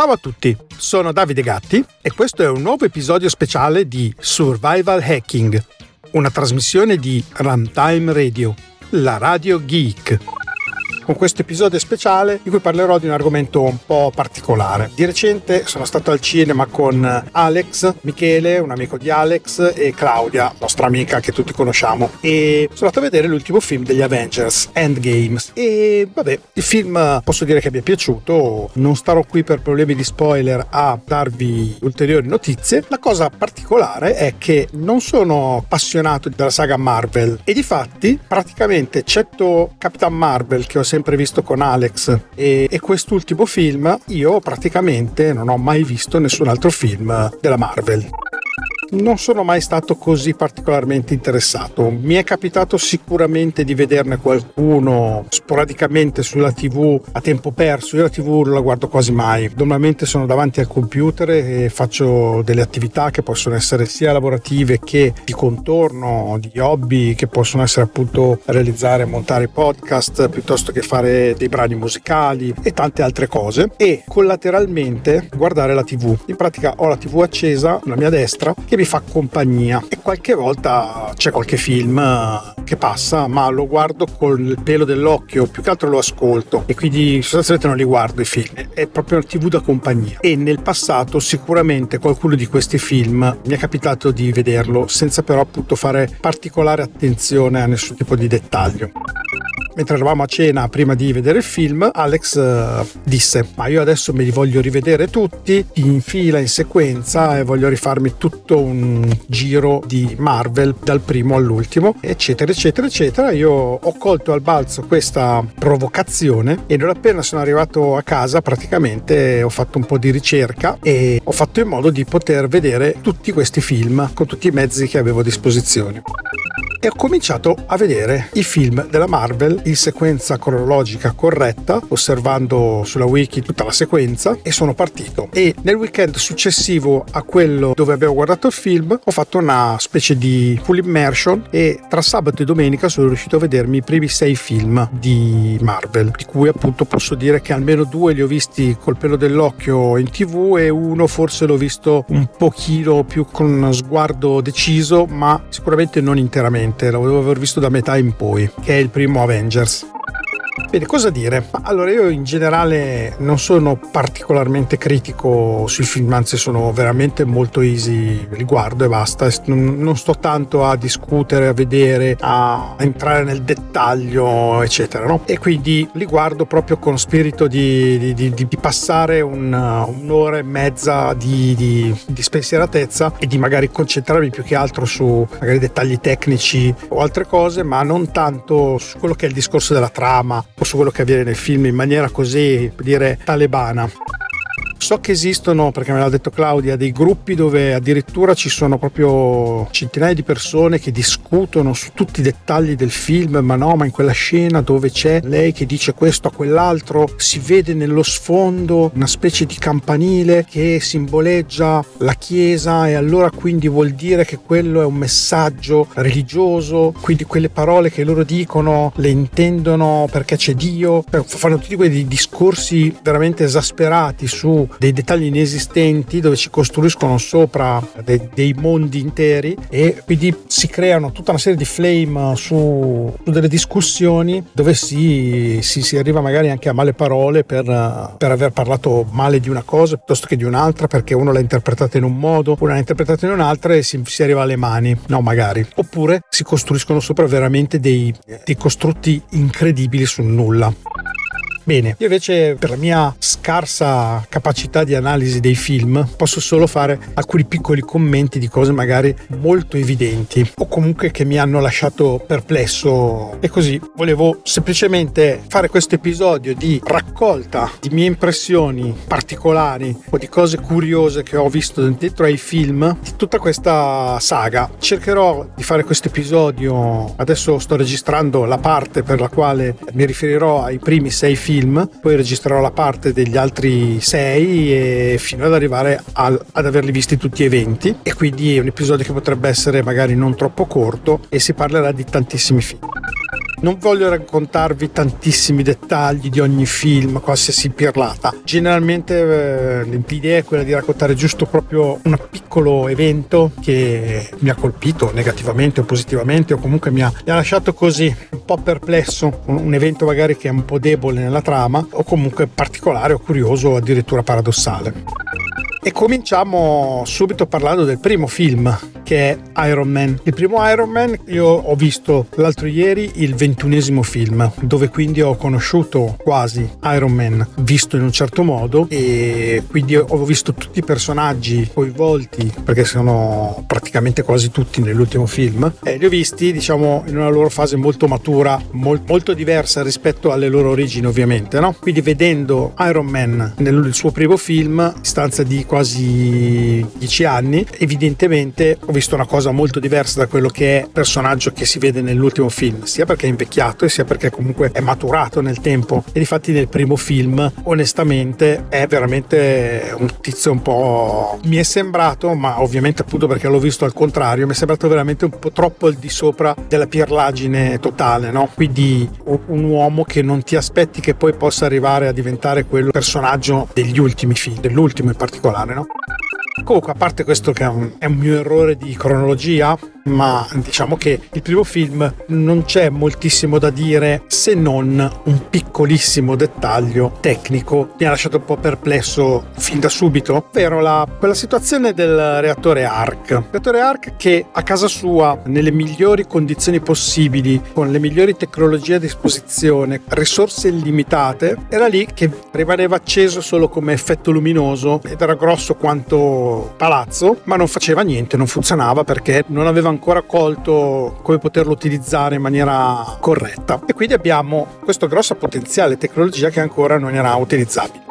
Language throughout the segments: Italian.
Ciao a tutti, sono Davide Gatti e questo è un nuovo episodio speciale di Survival Hacking, una trasmissione di Runtime Radio, la radio geek con questo episodio speciale in cui parlerò di un argomento un po' particolare. Di recente sono stato al cinema con Alex, Michele, un amico di Alex e Claudia, nostra amica che tutti conosciamo, e sono andato a vedere l'ultimo film degli Avengers, Endgames. E vabbè, il film posso dire che mi è piaciuto, non starò qui per problemi di spoiler a darvi ulteriori notizie. La cosa particolare è che non sono appassionato della saga Marvel e di fatti praticamente eccetto Capitan Marvel che ho sempre sempre visto con Alex. E, e quest'ultimo film io praticamente non ho mai visto nessun altro film della Marvel non sono mai stato così particolarmente interessato. Mi è capitato sicuramente di vederne qualcuno sporadicamente sulla TV a tempo perso. Io la TV non la guardo quasi mai. Normalmente sono davanti al computer e faccio delle attività che possono essere sia lavorative che di contorno, di hobby, che possono essere appunto realizzare, montare podcast piuttosto che fare dei brani musicali e tante altre cose. E collateralmente guardare la TV. In pratica ho la TV accesa alla mia destra che mi fa compagnia. E qualche volta c'è qualche film eh, che passa ma lo guardo con il pelo dell'occhio più che altro lo ascolto. E quindi sostanzialmente non li guardo i film. È proprio una tv da compagnia. E nel passato sicuramente qualcuno di questi film mi è capitato di vederlo senza però appunto fare particolare attenzione a nessun tipo di dettaglio. Mentre eravamo a cena prima di vedere il film, Alex uh, disse: Ma io adesso me li voglio rivedere tutti in fila, in sequenza, e voglio rifarmi tutto un giro di Marvel dal primo all'ultimo, eccetera, eccetera, eccetera. Io ho colto al balzo questa provocazione e non appena sono arrivato a casa, praticamente ho fatto un po' di ricerca e ho fatto in modo di poter vedere tutti questi film con tutti i mezzi che avevo a disposizione e ho cominciato a vedere i film della Marvel in sequenza cronologica corretta, osservando sulla wiki tutta la sequenza e sono partito. E nel weekend successivo a quello dove avevo guardato il film ho fatto una specie di full immersion e tra sabato e domenica sono riuscito a vedermi i primi sei film di Marvel, di cui appunto posso dire che almeno due li ho visti col pelo dell'occhio in tv e uno forse l'ho visto un pochino più con sguardo deciso, ma sicuramente non interamente recente, l'avevo aver visto da metà in poi, che è il primo Avengers. Bene, cosa dire? Allora, io in generale non sono particolarmente critico sui film, anzi sono veramente molto easy, li guardo e basta. Non sto tanto a discutere, a vedere, a entrare nel dettaglio, eccetera, no? E quindi li guardo proprio con spirito di, di, di, di passare un, un'ora e mezza di, spensieratezza e di magari concentrarmi più che altro su magari dettagli tecnici o altre cose, ma non tanto su quello che è il discorso della trama o su quello che avviene nel film in maniera così, dire, talebana. So che esistono, perché me l'ha detto Claudia, dei gruppi dove addirittura ci sono proprio centinaia di persone che discutono su tutti i dettagli del film, ma no, ma in quella scena dove c'è lei che dice questo a quell'altro, si vede nello sfondo una specie di campanile che simboleggia la chiesa e allora quindi vuol dire che quello è un messaggio religioso, quindi quelle parole che loro dicono le intendono perché c'è Dio, fanno tutti quei discorsi veramente esasperati su dei dettagli inesistenti dove ci costruiscono sopra dei, dei mondi interi e quindi si creano tutta una serie di flame su, su delle discussioni dove si, si, si, arriva magari anche a male parole per, per, aver parlato male di una cosa piuttosto che di un'altra perché uno l'ha interpretata in un modo, uno l'ha interpretata in un'altra e si, si arriva alle mani, no magari. Oppure si costruiscono sopra veramente dei, dei costrutti incredibili sul nulla. Bene, io invece per la mia scarsa capacità di analisi dei film posso solo fare alcuni piccoli commenti di cose magari molto evidenti o comunque che mi hanno lasciato perplesso e così volevo semplicemente fare questo episodio di raccolta di mie impressioni particolari o di cose curiose che ho visto dentro ai film di tutta questa saga. Cercherò di fare questo episodio, adesso sto registrando la parte per la quale mi riferirò ai primi sei film, poi registrerò la parte degli altri sei fino ad arrivare al, ad averli visti tutti e 20 e quindi è un episodio che potrebbe essere magari non troppo corto e si parlerà di tantissimi film. Non voglio raccontarvi tantissimi dettagli di ogni film, qualsiasi pirlata. Generalmente eh, l'idea è quella di raccontare giusto proprio un piccolo evento che mi ha colpito negativamente o positivamente o comunque mi ha, mi ha lasciato così un po' perplesso, un, un evento magari che è un po' debole nella trama o comunque particolare o curioso o addirittura paradossale. E cominciamo subito parlando del primo film che è Iron Man. Il primo Iron Man io ho visto l'altro ieri il ventunesimo film dove quindi ho conosciuto quasi Iron Man visto in un certo modo e quindi ho visto tutti i personaggi coinvolti perché sono praticamente quasi tutti nell'ultimo film e li ho visti diciamo in una loro fase molto matura molto, molto diversa rispetto alle loro origini ovviamente no? quindi vedendo Iron Man nel suo primo film a distanza di quasi dieci anni, evidentemente ho visto una cosa molto diversa da quello che è il personaggio che si vede nell'ultimo film, sia perché è invecchiato e sia perché comunque è maturato nel tempo. E difatti nel primo film, onestamente, è veramente un tizio un po'... mi è sembrato, ma ovviamente appunto perché l'ho visto al contrario, mi è sembrato veramente un po' troppo al di sopra della pirlagine totale, no? Quindi un uomo che non ti aspetti che poi possa arrivare a diventare quel personaggio degli ultimi film, dell'ultimo in particolare particolare, no? Comunque, a parte questo che è un, è un mio errore di cronologia, ma diciamo che il primo film non c'è moltissimo da dire se non un piccolissimo dettaglio tecnico mi ha lasciato un po' perplesso fin da subito, ovvero la, quella situazione del reattore ARC. Il reattore ARC che a casa sua, nelle migliori condizioni possibili, con le migliori tecnologie a disposizione, risorse illimitate, era lì che rimaneva acceso solo come effetto luminoso ed era grosso quanto palazzo, ma non faceva niente, non funzionava perché non aveva ancora colto come poterlo utilizzare in maniera corretta e quindi abbiamo questo grosso potenziale tecnologia che ancora non era utilizzabile.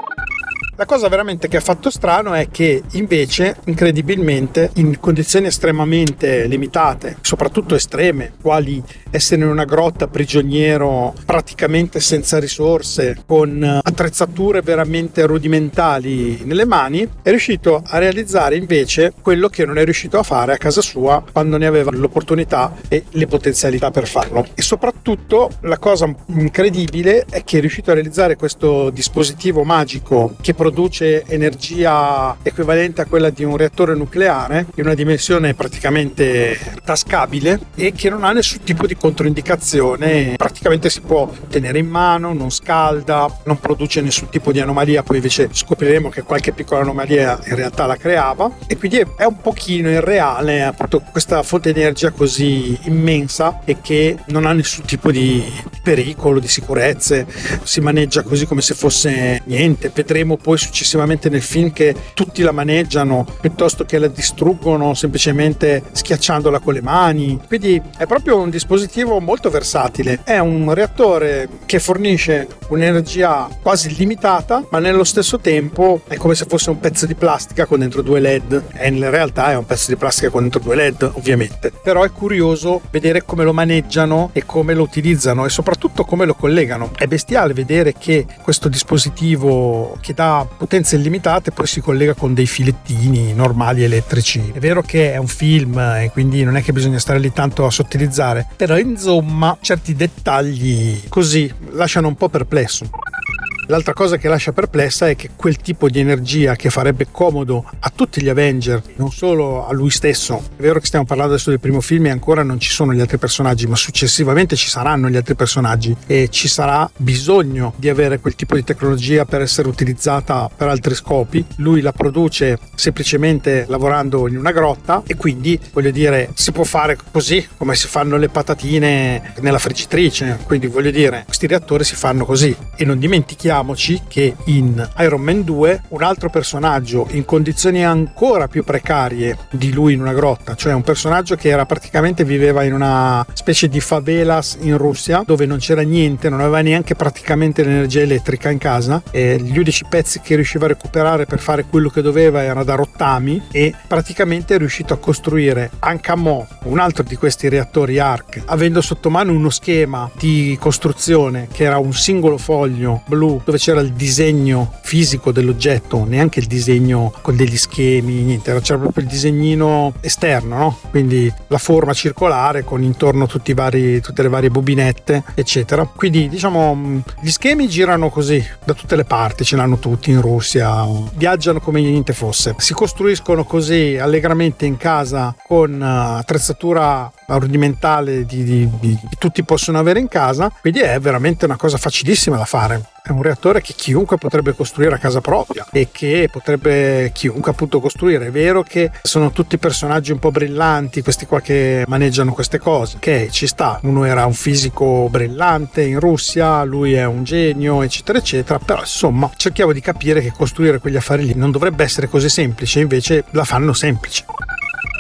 La cosa veramente che ha fatto strano è che invece, incredibilmente, in condizioni estremamente limitate, soprattutto estreme, quali essere in una grotta prigioniero praticamente senza risorse, con attrezzature veramente rudimentali nelle mani, è riuscito a realizzare invece quello che non è riuscito a fare a casa sua quando ne aveva l'opportunità e le potenzialità per farlo. E soprattutto la cosa incredibile è che è riuscito a realizzare questo dispositivo magico che produce produce energia equivalente a quella di un reattore nucleare in una dimensione praticamente tascabile e che non ha nessun tipo di controindicazione, praticamente si può tenere in mano, non scalda, non produce nessun tipo di anomalia, poi invece scopriremo che qualche piccola anomalia in realtà la creava. E quindi è un pochino irreale appunto questa fonte di energia così immensa e che non ha nessun tipo di pericolo, di sicurezze, si maneggia così come se fosse niente, vedremo poi successivamente nel film che tutti la maneggiano piuttosto che la distruggono semplicemente schiacciandola con le mani. Quindi è proprio un dispositivo molto versatile. È un reattore che fornisce un'energia quasi illimitata, ma nello stesso tempo è come se fosse un pezzo di plastica con dentro due LED. E in realtà è un pezzo di plastica con dentro due LED, ovviamente. Però è curioso vedere come lo maneggiano e come lo utilizzano e soprattutto come lo collegano. È bestiale vedere che questo dispositivo che dà potenze illimitate poi si collega con dei filettini normali elettrici. È vero che è un film e quindi non è che bisogna stare lì tanto a sottilizzare, però insomma certi dettagli così lasciano un po' perplesso. L'altra cosa che lascia perplessa è che quel tipo di energia che farebbe comodo a tutti gli Avenger, non solo a lui stesso, è vero che stiamo parlando adesso del primo film e ancora non ci sono gli altri personaggi, ma successivamente ci saranno gli altri personaggi e ci sarà bisogno di avere quel tipo di tecnologia per essere utilizzata per altri scopi. Lui la produce semplicemente lavorando in una grotta e quindi voglio dire si può fare così come si fanno le patatine nella friggitrice, quindi voglio dire questi reattori si fanno così. E non dimentichiamoci che in Iron Man 2 un altro personaggio in condizioni ancora più precarie di lui in una grotta, cioè un personaggio che era praticamente viveva in una specie di favelas in Russia dove non c'era niente, non aveva neanche praticamente l'energia elettrica in casa e gli unici pezzi che riusciva a recuperare per fare quello che doveva era da rottami e praticamente è riuscito a costruire anche a Mo un altro di questi reattori ARC avendo sotto mano uno schema di costruzione che era un singolo foglio blu dove c'era il disegno fisico dell'oggetto, neanche il disegno con degli schemi, niente, c'era proprio il disegnino esterno, no? quindi la forma circolare con intorno vari, tutte le varie bobinette, eccetera. Quindi diciamo gli schemi girano così da tutte le parti, ce l'hanno tutti in Russia, viaggiano come niente fosse, si costruiscono così allegramente in casa con eh, attrezzatura rudimentale di, di, di, tutti possono avere in casa, quindi è veramente una cosa facilissima da fare. È un reattore che chiunque potrebbe costruire a casa propria e che potrebbe chiunque appunto costruire. È vero che sono tutti personaggi un po' brillanti, questi qua che maneggiano queste cose. Ok, ci sta. Uno era un fisico brillante in Russia, lui è un genio, eccetera, eccetera. Però insomma, cerchiamo di capire che costruire quegli affari lì non dovrebbe essere così semplice, invece la fanno semplice.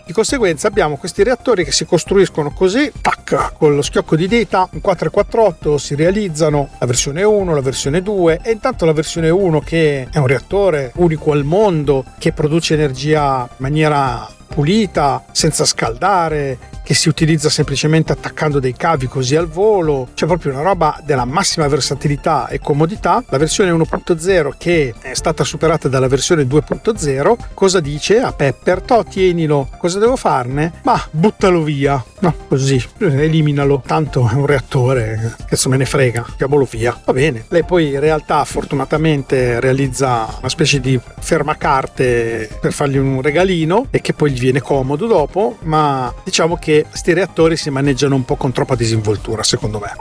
Di conseguenza abbiamo questi reattori che si costruiscono così, tac, con lo schiocco di dita, un 448 si realizzano la versione 1, la versione 2 e intanto la versione 1 che è un reattore unico al mondo che produce energia in maniera pulita, senza scaldare, che si utilizza semplicemente attaccando dei cavi così al volo, c'è proprio una roba della massima versatilità e comodità. La versione 1.0 che è stata superata dalla versione 2.0, cosa dice a Pepper? To, tienilo, cosa devo farne? Ma buttalo via. No, così, eliminalo. Tanto è un reattore, che se me ne frega, chiamolo via. Va bene. Lei poi in realtà fortunatamente realizza una specie di fermacarte per fargli un regalino e che poi gli viene comodo dopo, ma diciamo che questi reattori si maneggiano un po' con troppa disinvoltura, secondo me.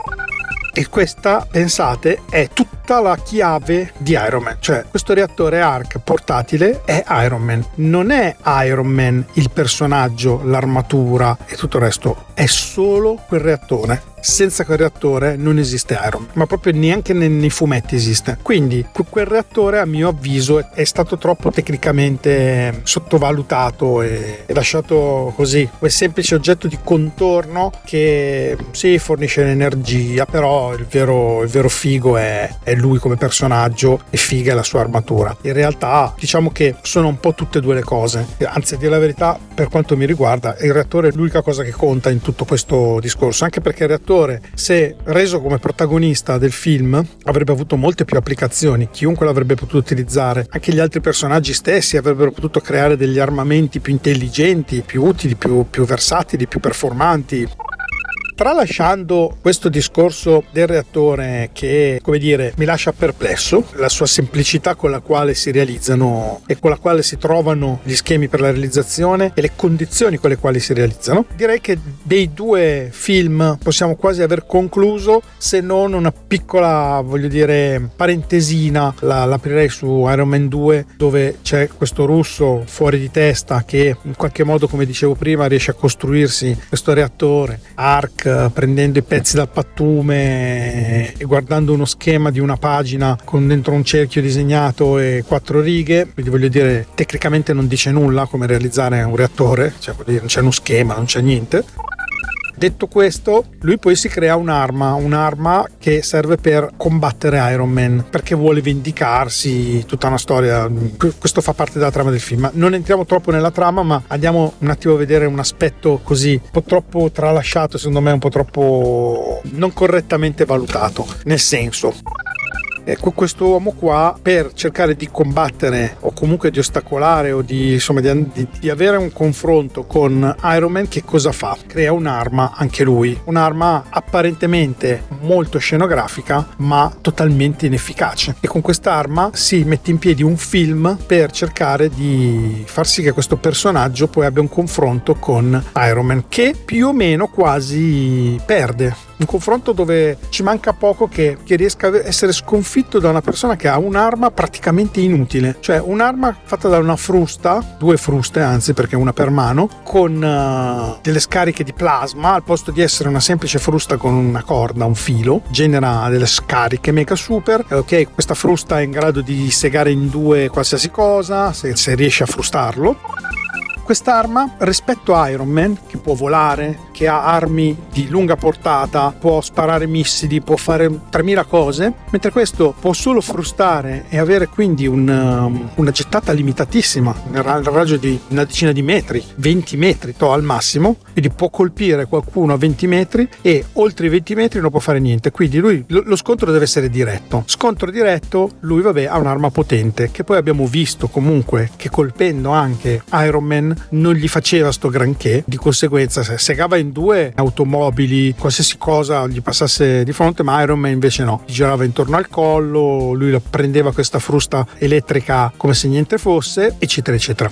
E questa, pensate, è tutta la chiave di Iron Man. Cioè, questo reattore ARC portatile è Iron Man. Non è Iron Man il personaggio, l'armatura e tutto il resto. È solo quel reattore senza quel reattore non esiste Iron Man, ma proprio neanche nei, nei fumetti esiste. Quindi quel reattore a mio avviso è stato troppo tecnicamente sottovalutato e, e lasciato così, quel semplice oggetto di contorno che sì fornisce l'energia, però il vero, il vero figo è, è lui come personaggio e figa la sua armatura. In realtà diciamo che sono un po' tutte e due le cose, anzi a dire la verità per quanto mi riguarda il reattore è l'unica cosa che conta in tutto questo discorso, anche perché il reattore attore, se reso come protagonista del film, avrebbe avuto molte più applicazioni. Chiunque l'avrebbe potuto utilizzare. Anche gli altri personaggi stessi avrebbero potuto creare degli armamenti più intelligenti, più utili, più, più versatili, più performanti tralasciando questo discorso del reattore che, come dire, mi lascia perplesso, la sua semplicità con la quale si realizzano e con la quale si trovano gli schemi per la realizzazione e le condizioni con le quali si realizzano, direi che dei due film possiamo quasi aver concluso, se non una piccola, voglio dire, parentesina, la, l'aprirei su Iron Man 2, dove c'è questo russo fuori di testa che in qualche modo, come dicevo prima, riesce a costruirsi questo reattore, ARC, prendendo i pezzi dal pattume e guardando uno schema di una pagina con dentro un cerchio disegnato e quattro righe, quindi voglio dire tecnicamente non dice nulla come realizzare un reattore, cioè non c'è uno schema, non c'è niente. Detto questo, lui poi si crea un'arma, un'arma che serve per combattere Iron Man, perché vuole vendicarsi, tutta una storia. Questo fa parte della trama del film. Non entriamo troppo nella trama, ma andiamo un attimo a vedere un aspetto così, un po' troppo tralasciato, secondo me un po' troppo non correttamente valutato. Nel senso, ecco, questo uomo qua per cercare di combattere o comunque di ostacolare o di, insomma, di, di, di avere un confronto con Iron Man, che cosa fa? Crea un'arma anche lui, un'arma apparentemente molto scenografica ma totalmente inefficace. E con quest'arma si mette in piedi un film per cercare di far sì che questo personaggio poi abbia un confronto con Iron Man che più o meno quasi perde. Un confronto dove ci manca poco che, che, riesca a essere sconfitto da una persona che ha un'arma praticamente inutile, cioè un'arma fatta da una frusta, due fruste anzi perché una per mano, con uh, delle scariche di plasma al posto di essere una semplice frusta con una corda, un filo, genera delle scariche mega super, ok questa frusta è in grado di segare in due qualsiasi cosa se, se riesce a frustarlo. Quest'arma rispetto a Iron Man che può volare, che ha armi di lunga portata, può sparare missili, può fare 3000 cose, mentre questo può solo frustare e avere quindi un, um, una gettata limitatissima nel raggio di una decina di metri, 20 metri to, al massimo, quindi può colpire qualcuno a 20 metri e oltre i 20 metri non può fare niente, quindi lui, lo scontro deve essere diretto. Scontro diretto, lui vabbè ha un'arma potente che poi abbiamo visto comunque che colpendo anche Iron Man non gli faceva sto granché, di conseguenza se segava in due automobili, qualsiasi cosa gli passasse di fronte, ma Iron Man invece no, gli girava intorno al collo, lui prendeva questa frusta elettrica come se niente fosse, eccetera, eccetera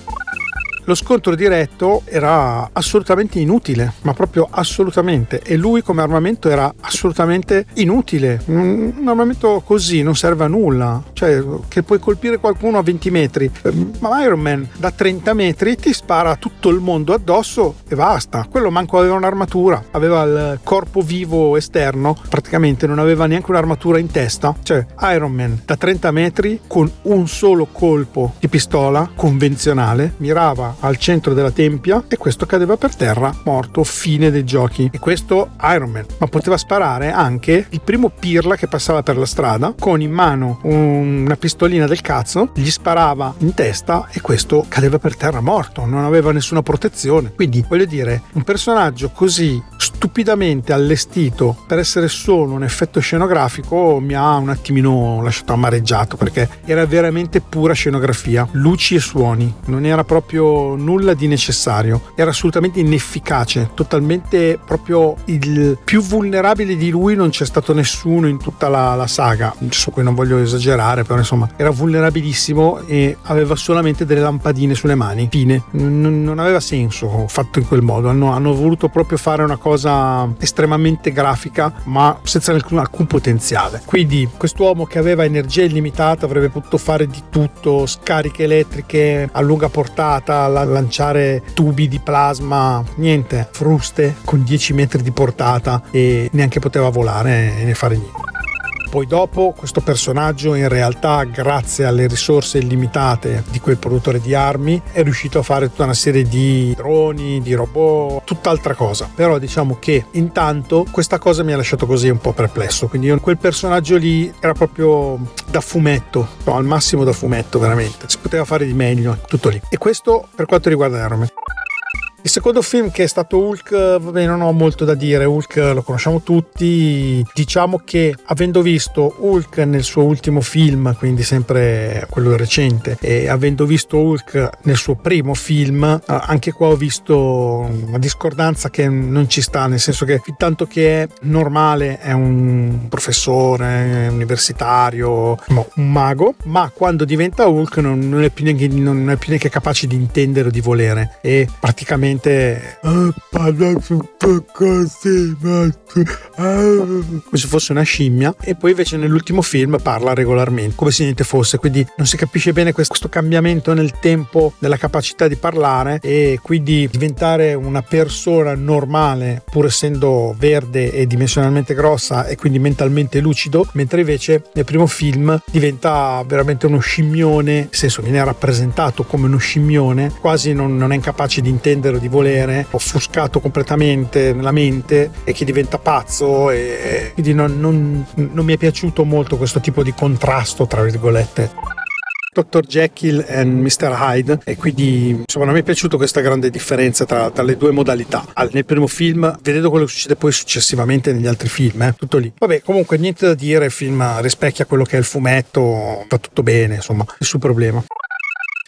lo scontro diretto era assolutamente inutile, ma proprio assolutamente. E lui come armamento era assolutamente inutile. Un, armamento così non serve a nulla. Cioè, che puoi colpire qualcuno a 20 metri. Ma Iron Man da 30 metri ti spara tutto il mondo addosso e basta. Quello manco aveva un'armatura, aveva il corpo vivo esterno, praticamente non aveva neanche un'armatura in testa. Cioè, Iron Man da 30 metri con un solo colpo di pistola convenzionale mirava al centro della tempia e questo cadeva per terra morto, fine dei giochi. E questo Iron Man, ma poteva sparare anche il primo pirla che passava per la strada. Con in mano una pistolina del cazzo, gli sparava in testa e questo cadeva per terra morto, non aveva nessuna protezione. Quindi voglio dire, un personaggio così stupidamente allestito per essere solo un effetto scenografico mi ha un attimino lasciato amareggiato perché era veramente pura scenografia, luci e suoni, non era proprio nulla di necessario, era assolutamente inefficace, totalmente proprio il più vulnerabile di lui non c'è stato nessuno in tutta la, la saga, su cui non voglio esagerare, però insomma era vulnerabilissimo e aveva solamente delle lampadine sulle mani, fine, non, non aveva senso fatto in quel modo, hanno, hanno voluto proprio fare una cosa estremamente grafica ma senza alcun, alcun potenziale. Quindi quest'uomo che aveva energia illimitata avrebbe potuto fare di tutto, scariche elettriche a lunga portata, lanciare tubi di plasma, niente, fruste con 10 metri di portata e neanche poteva volare ne fare niente. Poi dopo questo personaggio in realtà grazie alle risorse illimitate di quel produttore di armi è riuscito a fare tutta una serie di droni, di robot, tutt'altra cosa. Però diciamo che intanto questa cosa mi ha lasciato così un po' perplesso. Quindi io, quel personaggio lì era proprio da fumetto, no, al massimo da fumetto veramente. Si poteva fare di meglio, tutto lì. E questo per quanto riguarda Iron Man. Il secondo film che è stato Hulk, vabbè, non ho molto da dire, Hulk lo conosciamo tutti. Diciamo che avendo visto Hulk nel suo ultimo film, quindi sempre quello recente, e avendo visto Hulk nel suo primo film, eh, anche qua ho visto una discordanza che non ci sta, nel senso che fin tanto che è normale, è un professore universitario, un mago, ma quando diventa Hulk non, è, più neanche, non è più neanche capace di intendere o di volere e praticamente così come se fosse una scimmia. E poi invece nell'ultimo film parla regolarmente come se niente fosse. Quindi non si capisce bene questo cambiamento nel tempo della capacità di parlare e quindi diventare una persona normale pur essendo verde e dimensionalmente grossa e quindi mentalmente lucido mentre invece nel primo film diventa veramente uno scimmione nel senso viene rappresentato come uno scimmione quasi non, non è incapace di intendere o di volere, offuscato completamente nella mente e che diventa pazzo e quindi non, non, non mi è piaciuto molto questo tipo di contrasto tra virgolette Dr. Jekyll e Mr. Hyde e quindi insomma non mi è piaciuta questa grande differenza tra, tra, le due modalità. Nel primo film, vedendo quello che succede poi successivamente negli altri film, eh, tutto lì. Vabbè, comunque niente da dire, il film rispecchia quello che è il fumetto, va tutto bene, insomma, nessun problema.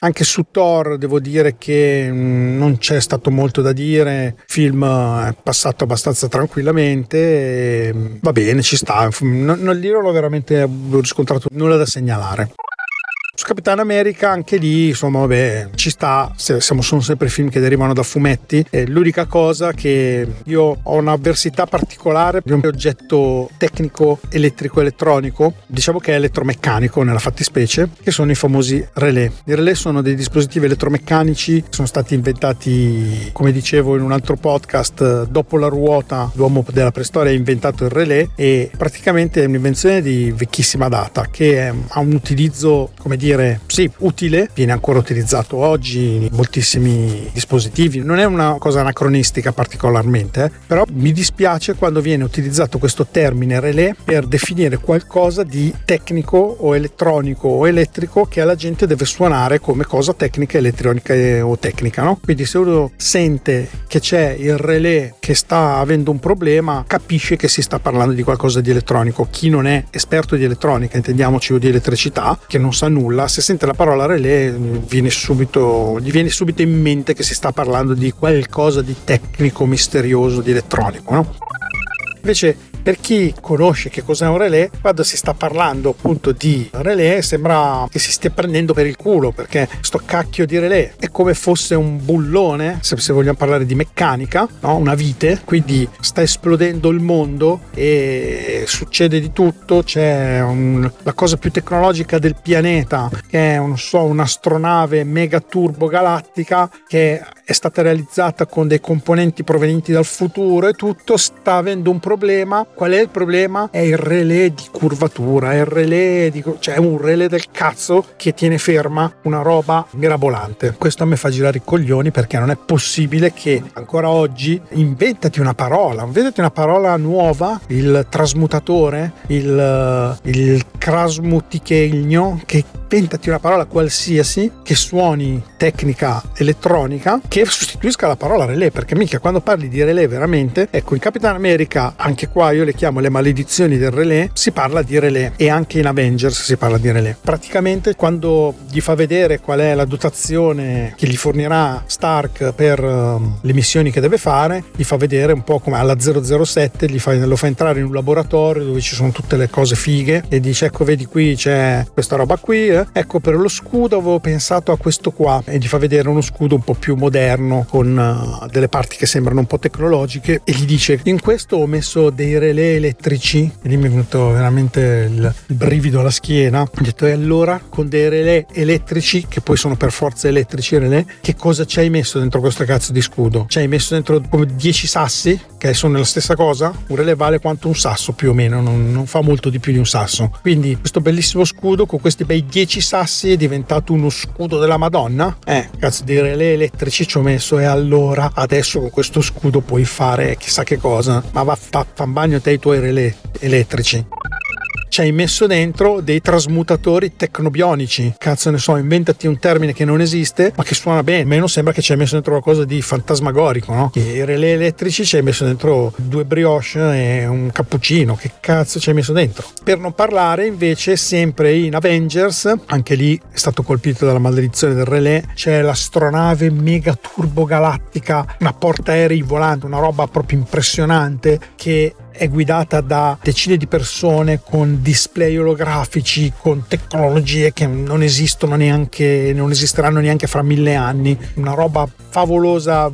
Anche su Thor devo dire che mm, non c'è stato molto da dire, il film è passato abbastanza tranquillamente, mm, va bene, ci sta, non, non non ho veramente riscontrato nulla da segnalare. Capitan America anche lì, insomma, vabbè, ci sta, siamo, sono sempre film che derivano da fumetti. E l'unica cosa che io ho un'avversità particolare di un oggetto tecnico elettrico-elettronico, diciamo che è elettromeccanico nella fattispecie, che sono i famosi relè. I relè sono dei dispositivi elettromeccanici, sono stati inventati, come dicevo in un altro podcast, dopo la ruota, l'uomo della preistoria ha inventato il relè e praticamente è un'invenzione di vecchissima data che ha un utilizzo, come dire, dire sì, utile, viene ancora utilizzato oggi in moltissimi dispositivi, non è una cosa anacronistica particolarmente, eh? però mi dispiace quando viene utilizzato questo termine relè per definire qualcosa di tecnico o elettronico o elettrico che alla gente deve suonare come cosa tecnica, elettronica o tecnica, no? Quindi se uno sente che c'è il relè che sta avendo un problema, capisce che si sta parlando di qualcosa di elettronico. Chi non è esperto di elettronica, intendiamoci, o di elettricità, che non sa nulla, se sente la parola relè viene subito, gli viene subito in mente che si sta parlando di qualcosa di tecnico, misterioso, di elettronico. No? Invece per chi conosce che cos'è un relè, quando si sta parlando appunto di relè sembra che si stia prendendo per il culo perché sto cacchio di relè è come fosse un bullone, se, vogliamo parlare di meccanica, no? una vite, quindi sta esplodendo il mondo e succede di tutto, c'è un, la cosa più tecnologica del pianeta che è non so, un'astronave mega turbo galattica che è stata realizzata con dei componenti provenienti dal futuro e tutto sta avendo un problema Qual è il problema? È il relè di curvatura, è il relè di, cioè un relè del cazzo che tiene ferma una roba mirabolante. Questo a me fa girare i coglioni perché non è possibile che ancora oggi inventati una parola, inventati una parola nuova, il trasmutatore, il, il crasmutichegno, che inventati una parola qualsiasi che suoni tecnica elettronica che sostituisca la parola relè perché mica quando parli di relè veramente ecco in Capitan America anche qua io le chiamo le maledizioni del relè si parla di relè. E anche in Avengers si parla di relè. Praticamente quando gli fa vedere qual è la dotazione che gli fornirà Stark per um, le missioni che deve fare gli fa vedere un po' come alla 007 fa, lo fa entrare in un laboratorio dove ci sono tutte le cose fighe e dice ecco vedi qui c'è questa roba qui eh? ecco per lo scudo avevo pensato a questo qua. E gli fa vedere uno scudo un po' più moderno con uh, delle parti che sembrano un po' tecnologiche e gli dice in questo ho messo dei relè elettrici e lì mi è venuto veramente il, il brivido alla schiena. Ho detto e allora con dei relè elettrici che poi sono per forza elettrici relè che cosa ci hai messo dentro questo cazzo di scudo? Ci hai messo dentro come 10 sassi che sono la stessa cosa? Un relè vale quanto un sasso più o meno non, non fa molto di più di un sasso. Quindi questo bellissimo scudo con questi bei 10 sassi è diventato uno scudo della Madonna. Eh. Cazzo di relè elettrici ci ho messo e allora adesso con questo scudo puoi fare chissà che cosa. Ma va fa, fa un bagno te i tuoi relè elettrici ci hai messo dentro dei trasmutatori tecnobionici. Cazzo ne so, inventati un termine che non esiste, ma che suona bene. Meno sembra che ci hai messo dentro qualcosa di fantasmagorico, no? Che i relè elettrici ci hai messo dentro due brioche e un cappuccino. Che cazzo ci hai messo dentro? Per non parlare, invece, sempre in Avengers, anche lì è stato colpito dalla maledizione del relè, c'è l'astronave mega turbo galattica, una portaerei volante, una roba proprio impressionante che è guidata da decine di persone con display olografici, con tecnologie che non esistono neanche, non esisteranno neanche fra mille anni. Una roba favolosa,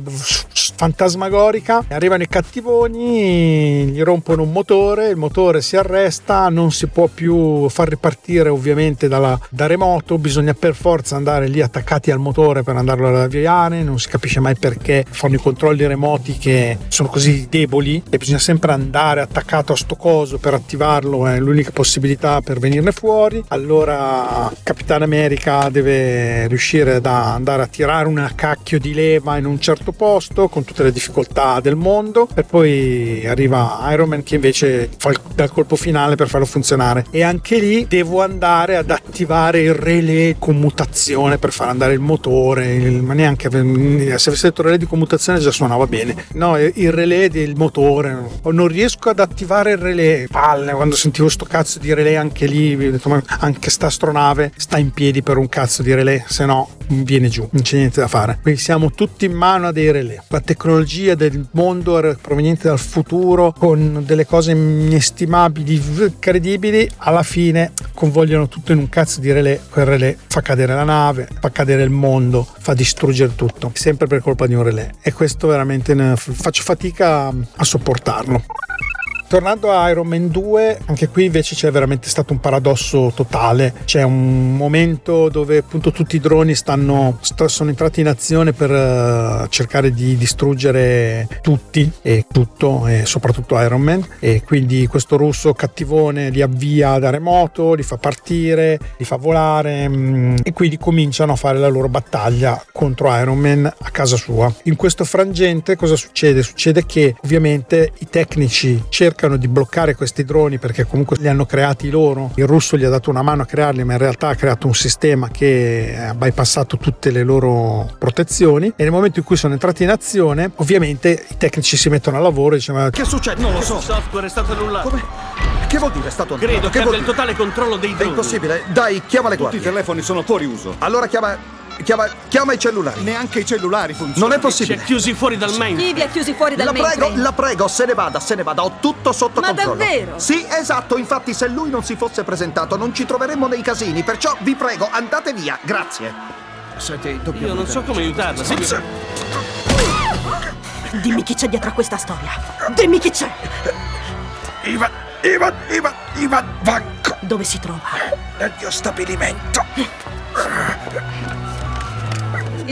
fantasmagorica. Arrivano i cattivoni, gli rompono un motore, il motore si arresta, non si può più far ripartire ovviamente dalla, da remoto, bisogna per forza andare lì attaccati al motore per andarlo ad avviare, non si capisce mai perché fanno i controlli remoti che sono così deboli e bisogna sempre andare attaccato a sto coso per attivarlo è l'unica possibilità per venirne fuori allora Capitan America deve riuscire ad andare a tirare una cacchio di leva in un certo posto con tutte le difficoltà del mondo. E poi arriva Iron Man che invece fa il, dal colpo finale per farlo funzionare. E anche lì devo andare ad attivare il relay commutazione per far andare il motore il, ma neanche se avessi detto relay di commutazione già suonava bene. No il relay del motore non riesco ad attivare il relay palle quando sentivo sto cazzo di relay anche lì ho detto ma anche sta astronave sta in piedi per un cazzo di relay se no viene giù non c'è niente da fare. Quindi siamo tutti in mano a dei relay la tecnologia del mondo proveniente dal futuro con delle cose inestimabili credibili alla fine convogliono tutto in un cazzo di relay quel relay fa cadere la nave fa cadere il mondo fa distruggere tutto sempre per colpa di un relay e questo veramente faccio fatica a sopportarlo Tornando a Iron Man 2, anche qui invece c'è veramente stato un paradosso totale. C'è un momento dove appunto tutti i droni stanno, sono entrati in azione per uh, cercare di distruggere tutti e tutto, e soprattutto Iron Man. E quindi questo russo cattivone li avvia da remoto, li fa partire, li fa volare mh, mm, e quindi cominciano a fare la loro battaglia contro Iron Man a casa sua. In questo frangente cosa succede? Succede che ovviamente i tecnici cercano cercano di bloccare questi droni perché comunque li hanno creati loro. Il russo gli ha dato una mano a crearli, ma in realtà ha creato un sistema che ha bypassato tutte le loro protezioni. E nel momento in cui sono entrati in azione, ovviamente i tecnici si mettono a lavoro e dicono: Che succede? Non lo so. Il software è stato annullato. Come? Che vuol dire è stato annullato? Credo che, che abbia il totale controllo dei droni. È impossibile. Dai, chiama le guardie. Tutti i telefoni sono fuori uso. Allora chiama Chiama, chiama, i cellulari. Neanche i cellulari funzionano. Non è possibile. Ci ha chiusi fuori dal main. Chi vi ha chiusi fuori dal la main? prego, la prego, se ne vada, se ne vada. Ho tutto sotto Ma controllo. Ma davvero? Sì, esatto. Infatti, se lui non si fosse presentato, non ci troveremmo nei casini. Perciò vi prego, andate via. Grazie. Senti, dobbiamo. Io non so come aiutarla. Sì. Dimmi chi c'è dietro a questa storia. Dimmi chi c'è. Ivan, Ivan, Ivan, Ivan Vanko. Dove si trova? Nel mio stabilimento.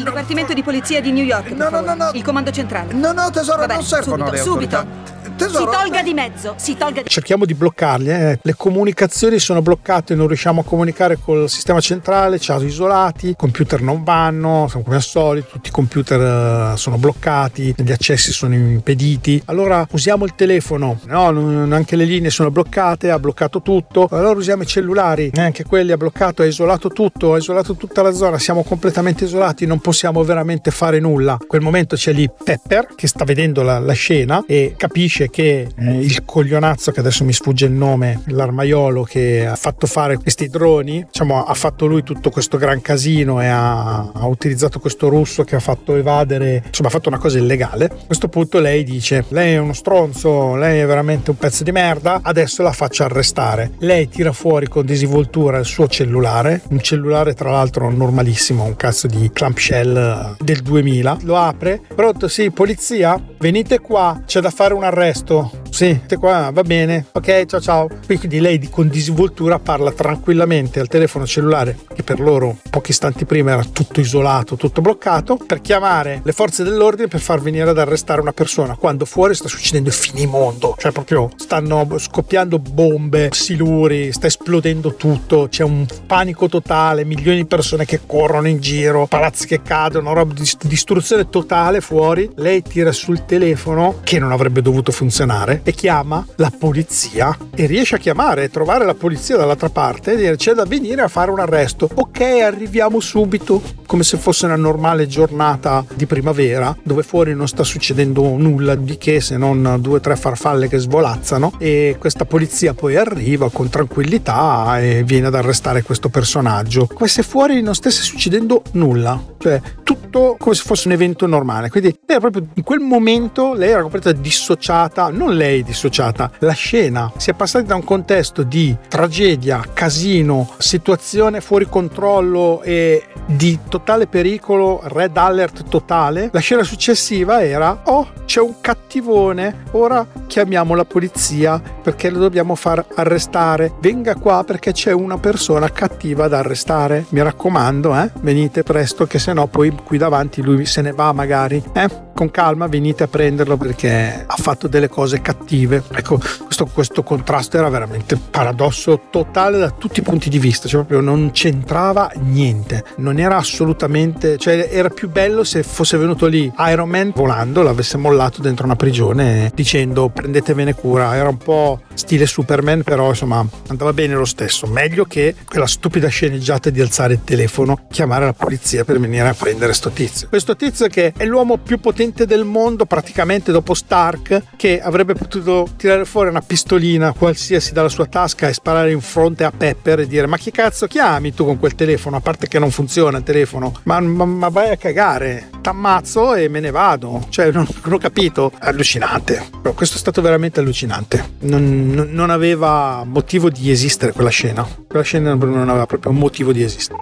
Il Dipartimento di Polizia di New York. No, no, no, no. Il comando centrale. No, no, tesoro, Vabbè, non servono subito, le subito. Tesoro, si tolga di mezzo, si tolga di Cerchiamo di bloccarli, eh. le comunicazioni sono bloccate, non riusciamo a comunicare col sistema centrale, ci ha isolati, i computer non vanno, sono come al solito, tutti i computer uh, sono bloccati, gli accessi sono impediti. Allora usiamo il telefono, no, non, anche le linee sono bloccate, ha bloccato tutto. Allora usiamo i cellulari, neanche quelli ha bloccato, ha isolato tutto, ha isolato tutta la zona, siamo completamente isolati, non possiamo veramente fare nulla. In quel momento c'è lì Pepper che sta vedendo la, la scena e capisce che eh, il coglionazzo, che adesso mi sfugge il nome, l'armaiolo che ha fatto fare questi droni, diciamo, ha fatto lui tutto questo gran casino e ha, ha utilizzato questo russo che ha fatto evadere, insomma, ha fatto una cosa illegale. A questo punto lei dice: Lei è uno stronzo, lei è veramente un pezzo di merda, adesso la faccio arrestare. Lei tira fuori con disinvoltura il suo cellulare, un cellulare tra l'altro normalissimo, un cazzo di clamshell del 2000, lo apre, pronto, sì, polizia, venite qua, c'è da fare un arresto arresto. Sì, qua va bene. Ok, ciao ciao. Quindi lei con disinvoltura parla tranquillamente al telefono cellulare, che per loro pochi istanti prima era tutto isolato, tutto bloccato, per chiamare le forze dell'ordine per far venire ad arrestare una persona, quando fuori sta succedendo il finimondo. Cioè proprio stanno scoppiando bombe, siluri, sta esplodendo tutto, c'è un panico totale, milioni di persone che corrono in giro, palazzi che cadono, roba di distruzione totale fuori. Lei tira sul telefono che non avrebbe dovuto funzionare e chiama la polizia e riesce a chiamare e trovare la polizia dall'altra parte e dire c'è da venire a fare un arresto. Ok, arriviamo subito, come se fosse una normale giornata di primavera dove fuori non sta succedendo nulla di che se non due o tre farfalle che svolazzano e questa polizia poi arriva con tranquillità e viene ad arrestare questo personaggio. Come se fuori non stesse succedendo nulla cioè tutto come se fosse un evento normale quindi era proprio in quel momento lei era completamente dissociata non lei dissociata, la scena. Si è passati da un contesto di tragedia, casino, situazione fuori controllo e di totale pericolo, red alert totale. La scena successiva era, oh, c'è un cattivone, ora chiamiamo la polizia perché lo dobbiamo far arrestare. Venga qua perché c'è una persona cattiva da arrestare. Mi raccomando, eh, venite presto che se no poi qui davanti lui se ne va magari. Eh? Con calma venite a prenderlo perché ha fatto delle cose cattive. Ecco, questo, questo contrasto era veramente paradosso totale da tutti i punti di vista, cioè proprio non c'entrava niente, non era assolutamente, cioè era più bello se fosse venuto lì Iron Man volando, l'avesse mollato dentro una prigione dicendo prendetevene cura, era un po' stile Superman, però insomma andava bene lo stesso, meglio che quella stupida sceneggiata di alzare il telefono, chiamare la polizia per venire a prendere sto tizio. Questo tizio che è l'uomo più potente del mondo praticamente dopo Stark, che avrebbe potuto tirare fuori una pistolina qualsiasi dalla sua tasca e sparare in fronte a Pepper e dire ma chi cazzo chiami tu con quel telefono, a parte che non funziona il telefono, ma, ma, ma vai a cagare, t'ammazzo e me ne vado, cioè non, non ho capito, allucinante, Però questo è stato veramente allucinante, non, non- non aveva motivo di esistere quella scena, quella scena non aveva proprio un motivo di esistere.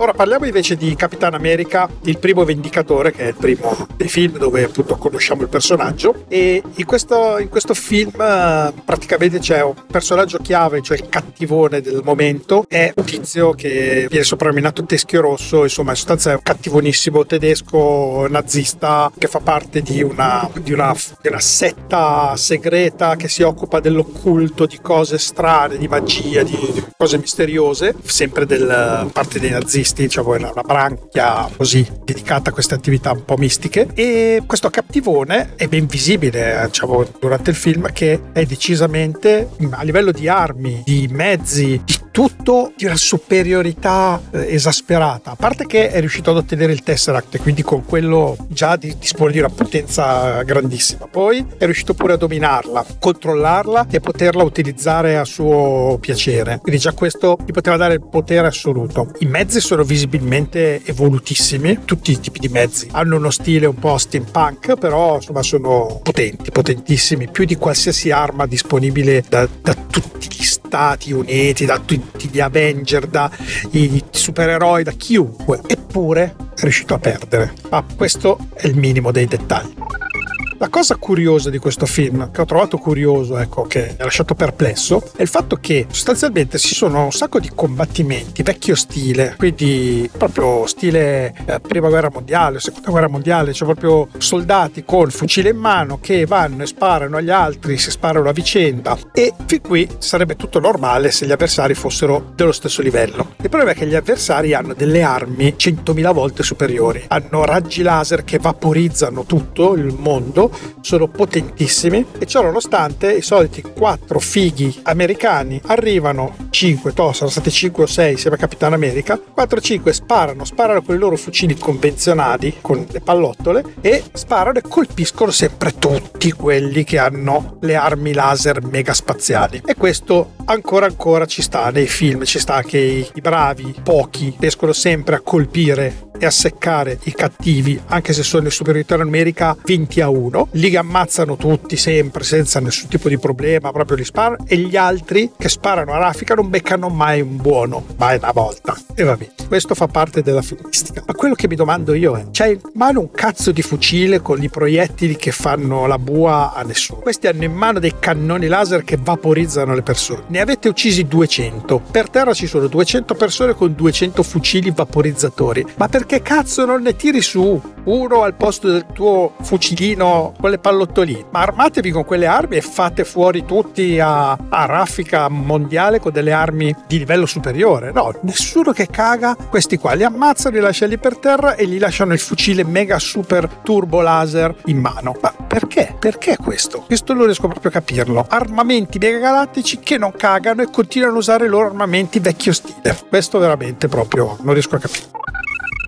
Ora parliamo invece di Capitan America, il primo vendicatore, che è il primo dei film dove appunto conosciamo il personaggio. E in questo, in questo film eh, praticamente c'è un personaggio chiave, cioè il cattivone del momento, è un tizio che viene soprannominato Teschio Rosso, insomma in sostanza è un cattivonissimo tedesco nazista che fa parte di una, di una, di una setta segreta che si occupa dell'occulto, di cose strane, di magia, di, di cose misteriose, sempre del parte dei nazisti, diciamo, è una una branchia così dedicata a queste attività un po' mistiche. E questo cattivone è ben visibile, diciamo, durante il film, che è decisamente a livello di armi, di mezzi, di tutto di una superiorità eh, esasperata. A parte che è riuscito ad ottenere il Tesseract e quindi con quello già di- dispone di una potenza grandissima. Poi è riuscito pure a dominarla, controllarla e poterla utilizzare a suo piacere. Quindi già questo gli poteva dare il potere assoluto. I mezzi sono visibilmente evolutissimi, tutti i tipi di mezzi. Hanno uno stile un po' steampunk, però insomma sono potenti, potentissimi, più di qualsiasi arma disponibile da, da tutti gli Stati Uniti, da tutti gli Avenger, da i supereroi, da chiunque. Eppure è riuscito a perdere. Ma questo è il minimo dei dettagli. La cosa curiosa di questo film, che ho trovato curioso, ecco, che mi ha lasciato perplesso, è il fatto che sostanzialmente ci sono un sacco di combattimenti vecchio stile, quindi proprio stile eh, prima guerra mondiale, seconda guerra mondiale, cioè proprio soldati con fucile in mano che vanno e sparano agli altri, si sparano a vicenda. E fin qui sarebbe tutto normale se gli avversari fossero dello stesso livello. Il problema è che gli avversari hanno delle armi 100.000 volte superiori, hanno raggi laser che vaporizzano tutto il mondo sono potentissimi e ciò nonostante i soliti quattro fighi americani arrivano 5, to, sono stati 5 o 6 insieme a Capitan America 4-5 sparano, sparano con i loro fucili convenzionali con le pallottole e sparano e colpiscono sempre tutti quelli che hanno le armi laser mega spaziali. E questo ancora ancora ci sta nei film ci sta che i, i bravi pochi riescono sempre a colpire e seccare i cattivi, anche se sono in superiorità numerica 20 a 1. Li ammazzano tutti sempre senza nessun tipo di problema, proprio li sparano. E gli altri che sparano a raffica non beccano mai un buono, mai una volta. E vabbè, questo fa parte della filmistica. Ma quello che mi domando io è: c'hai in mano un cazzo di fucile con i proiettili che fanno la bua a nessuno. Questi hanno in mano dei cannoni laser che vaporizzano le persone. Ne avete uccisi 200. Per terra ci sono 200 persone con 200 fucili vaporizzatori. Ma perché cazzo non ne tiri su uno al posto del tuo fucilino con le pallottoline? Ma armatevi con quelle armi e fate fuori tutti a, a raffica mondiale con delle armi di livello superiore. No, nessuno che caga. Questi qua li ammazzano, li lasciano lì per terra e gli lasciano il fucile mega super turbo laser in mano. Ma perché? Perché questo? Questo non riesco proprio a capirlo. Armamenti megagalattici che non cagano e continuano a usare i loro armamenti vecchio stile. Questo veramente proprio non riesco a capire.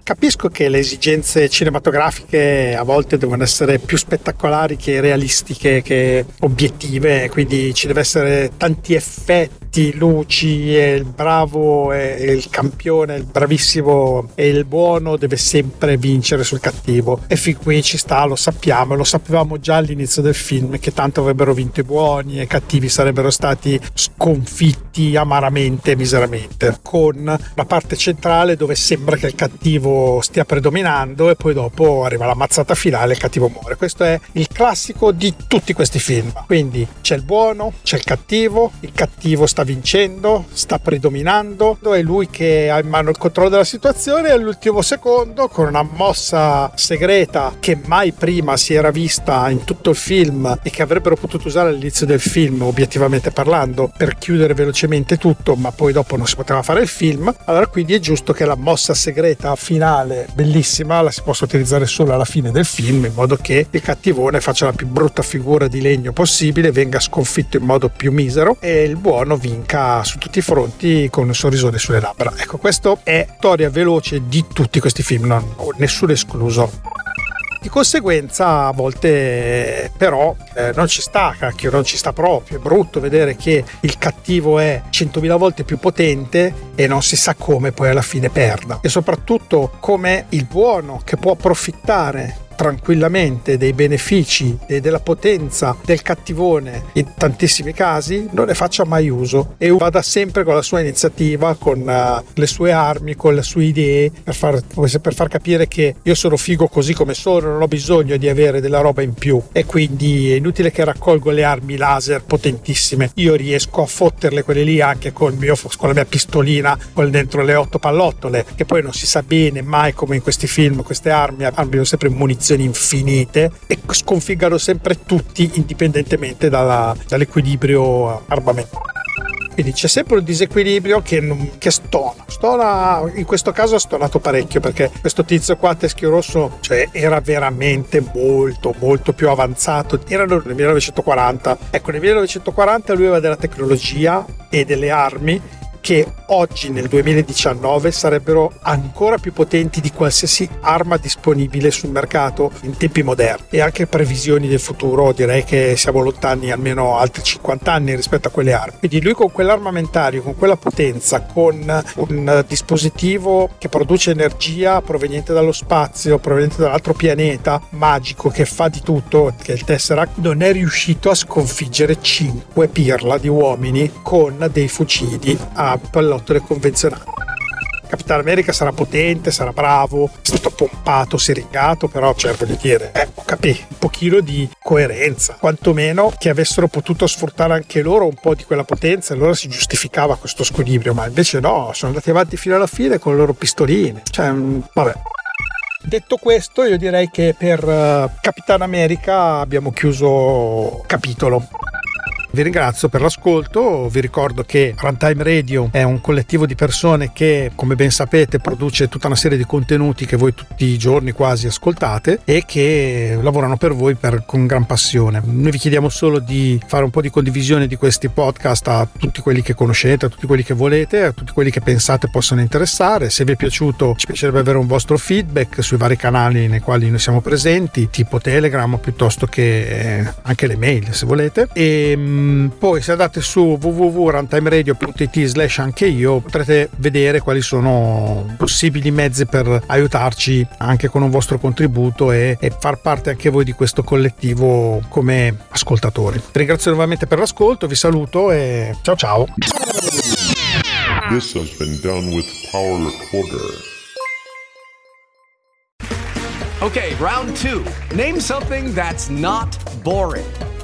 Capisco che le esigenze cinematografiche a volte devono essere più spettacolari che realistiche, che obiettive, quindi ci deve essere tanti effetti, luci e il bravo e il campione, il bravissimo e il buono deve sempre vincere sul cattivo. E fin qui ci sta, lo sappiamo, lo sapevamo già all'inizio del film che tanto avrebbero vinto i buoni e i cattivi sarebbero stati sconfitti amaramente e miseramente, con una parte centrale dove sembra che il cattivo stia predominando e poi dopo arriva la mazzata finale e il cattivo muore. Questo è il classico di tutti questi film. Quindi c'è il buono, c'è il cattivo, il cattivo sta vincendo, sta predominando, è lui che ha in mano il controllo della situazione e all'ultimo secondo con una mossa segreta che mai prima si era vista in tutto il film e che avrebbero potuto usare all'inizio del film, obiettivamente parlando, per chiudere velocemente tutto, ma poi dopo non si poteva fare il film. Allora quindi è giusto che la mossa segreta finale, bellissima, la si possa utilizzare solo alla fine del film, in modo che il cattivone faccia la più brutta figura di legno possibile, venga sconfitto in modo più misero e il buono vinca su tutti i fronti con un sorrisone sulle labbra. Ecco, questo è storia veloce di tutti questi film, non, nessuno escluso. Di conseguenza a volte però eh, non ci sta, cacchio, non ci sta proprio, è brutto vedere che il cattivo è 100.000 volte più potente e non si sa come poi alla fine perda. E soprattutto come il buono che può approfittare tranquillamente dei benefici e della potenza del cattivone in tantissimi casi non ne faccia mai uso. E vada sempre con la sua iniziativa, con uh, le sue armi, con le sue idee per far, per far capire che io sono figo così come sono, non ho bisogno di avere della roba in più. E quindi è inutile che raccolgo le armi laser potentissime, io riesco a fotterle quelle lì anche con, mio, con la mia pistolina con dentro le otto pallottole che poi non si sa bene mai come in questi film queste armi abbiano sempre munizioni infinite e sconfiggano sempre tutti indipendentemente dalla, dall'equilibrio armamentale. Quindi c'è sempre un disequilibrio che, che, stona. Stona, in questo caso ha stonato parecchio perché questo tizio qua, Teschio Rosso, cioè, era veramente molto, molto più avanzato. Erano nel 1940. Ecco, nel 1940 lui aveva della tecnologia e delle armi che oggi nel 2019 sarebbero ancora più potenti di qualsiasi arma disponibile sul mercato in tempi moderni. E anche previsioni del futuro direi che siamo lontani almeno altri 50 anni rispetto a quelle armi. Quindi lui con quell'armamentario con quella potenza con un dispositivo che produce energia proveniente dallo spazio proveniente dall'altro pianeta magico che fa di tutto che è il Tesseract non è riuscito a sconfiggere 5 pirla di uomini con dei fucili a pallottole convenzionali. Capitano America sarà potente, sarà bravo, è stato pompato, siringato, però cioè voglio dire, eh, capì, un pochino di coerenza, quantomeno che avessero potuto sfruttare anche loro un po' di quella potenza, allora si giustificava questo squilibrio, ma invece no, sono andati avanti fino alla fine con le loro pistoline, cioè vabbè. Detto questo, io direi che per uh, Capitan America abbiamo chiuso capitolo. Vi ringrazio per l'ascolto, vi ricordo che Runtime Radio è un collettivo di persone che, come ben sapete, produce tutta una serie di contenuti che voi tutti i giorni quasi ascoltate e che lavorano per voi per, con gran passione. Noi vi chiediamo solo di fare un po' di condivisione di questi podcast a tutti quelli che conoscete, a tutti quelli che volete, a tutti quelli che pensate possano interessare. Se vi è piaciuto ci piacerebbe avere un vostro feedback sui vari canali nei quali noi siamo presenti, tipo Telegram piuttosto che eh, anche le mail se volete. E Ehm, poi se andate su www.runtimeradio.it slash anche io potrete vedere quali sono possibili mezzi per aiutarci anche con un vostro contributo e, e far parte anche voi di questo collettivo come ascoltatori. Vi ringrazio nuovamente per l'ascolto, vi saluto e ciao ciao. This has been done with Power Recorder. Okay, round two. Name something that's not boring.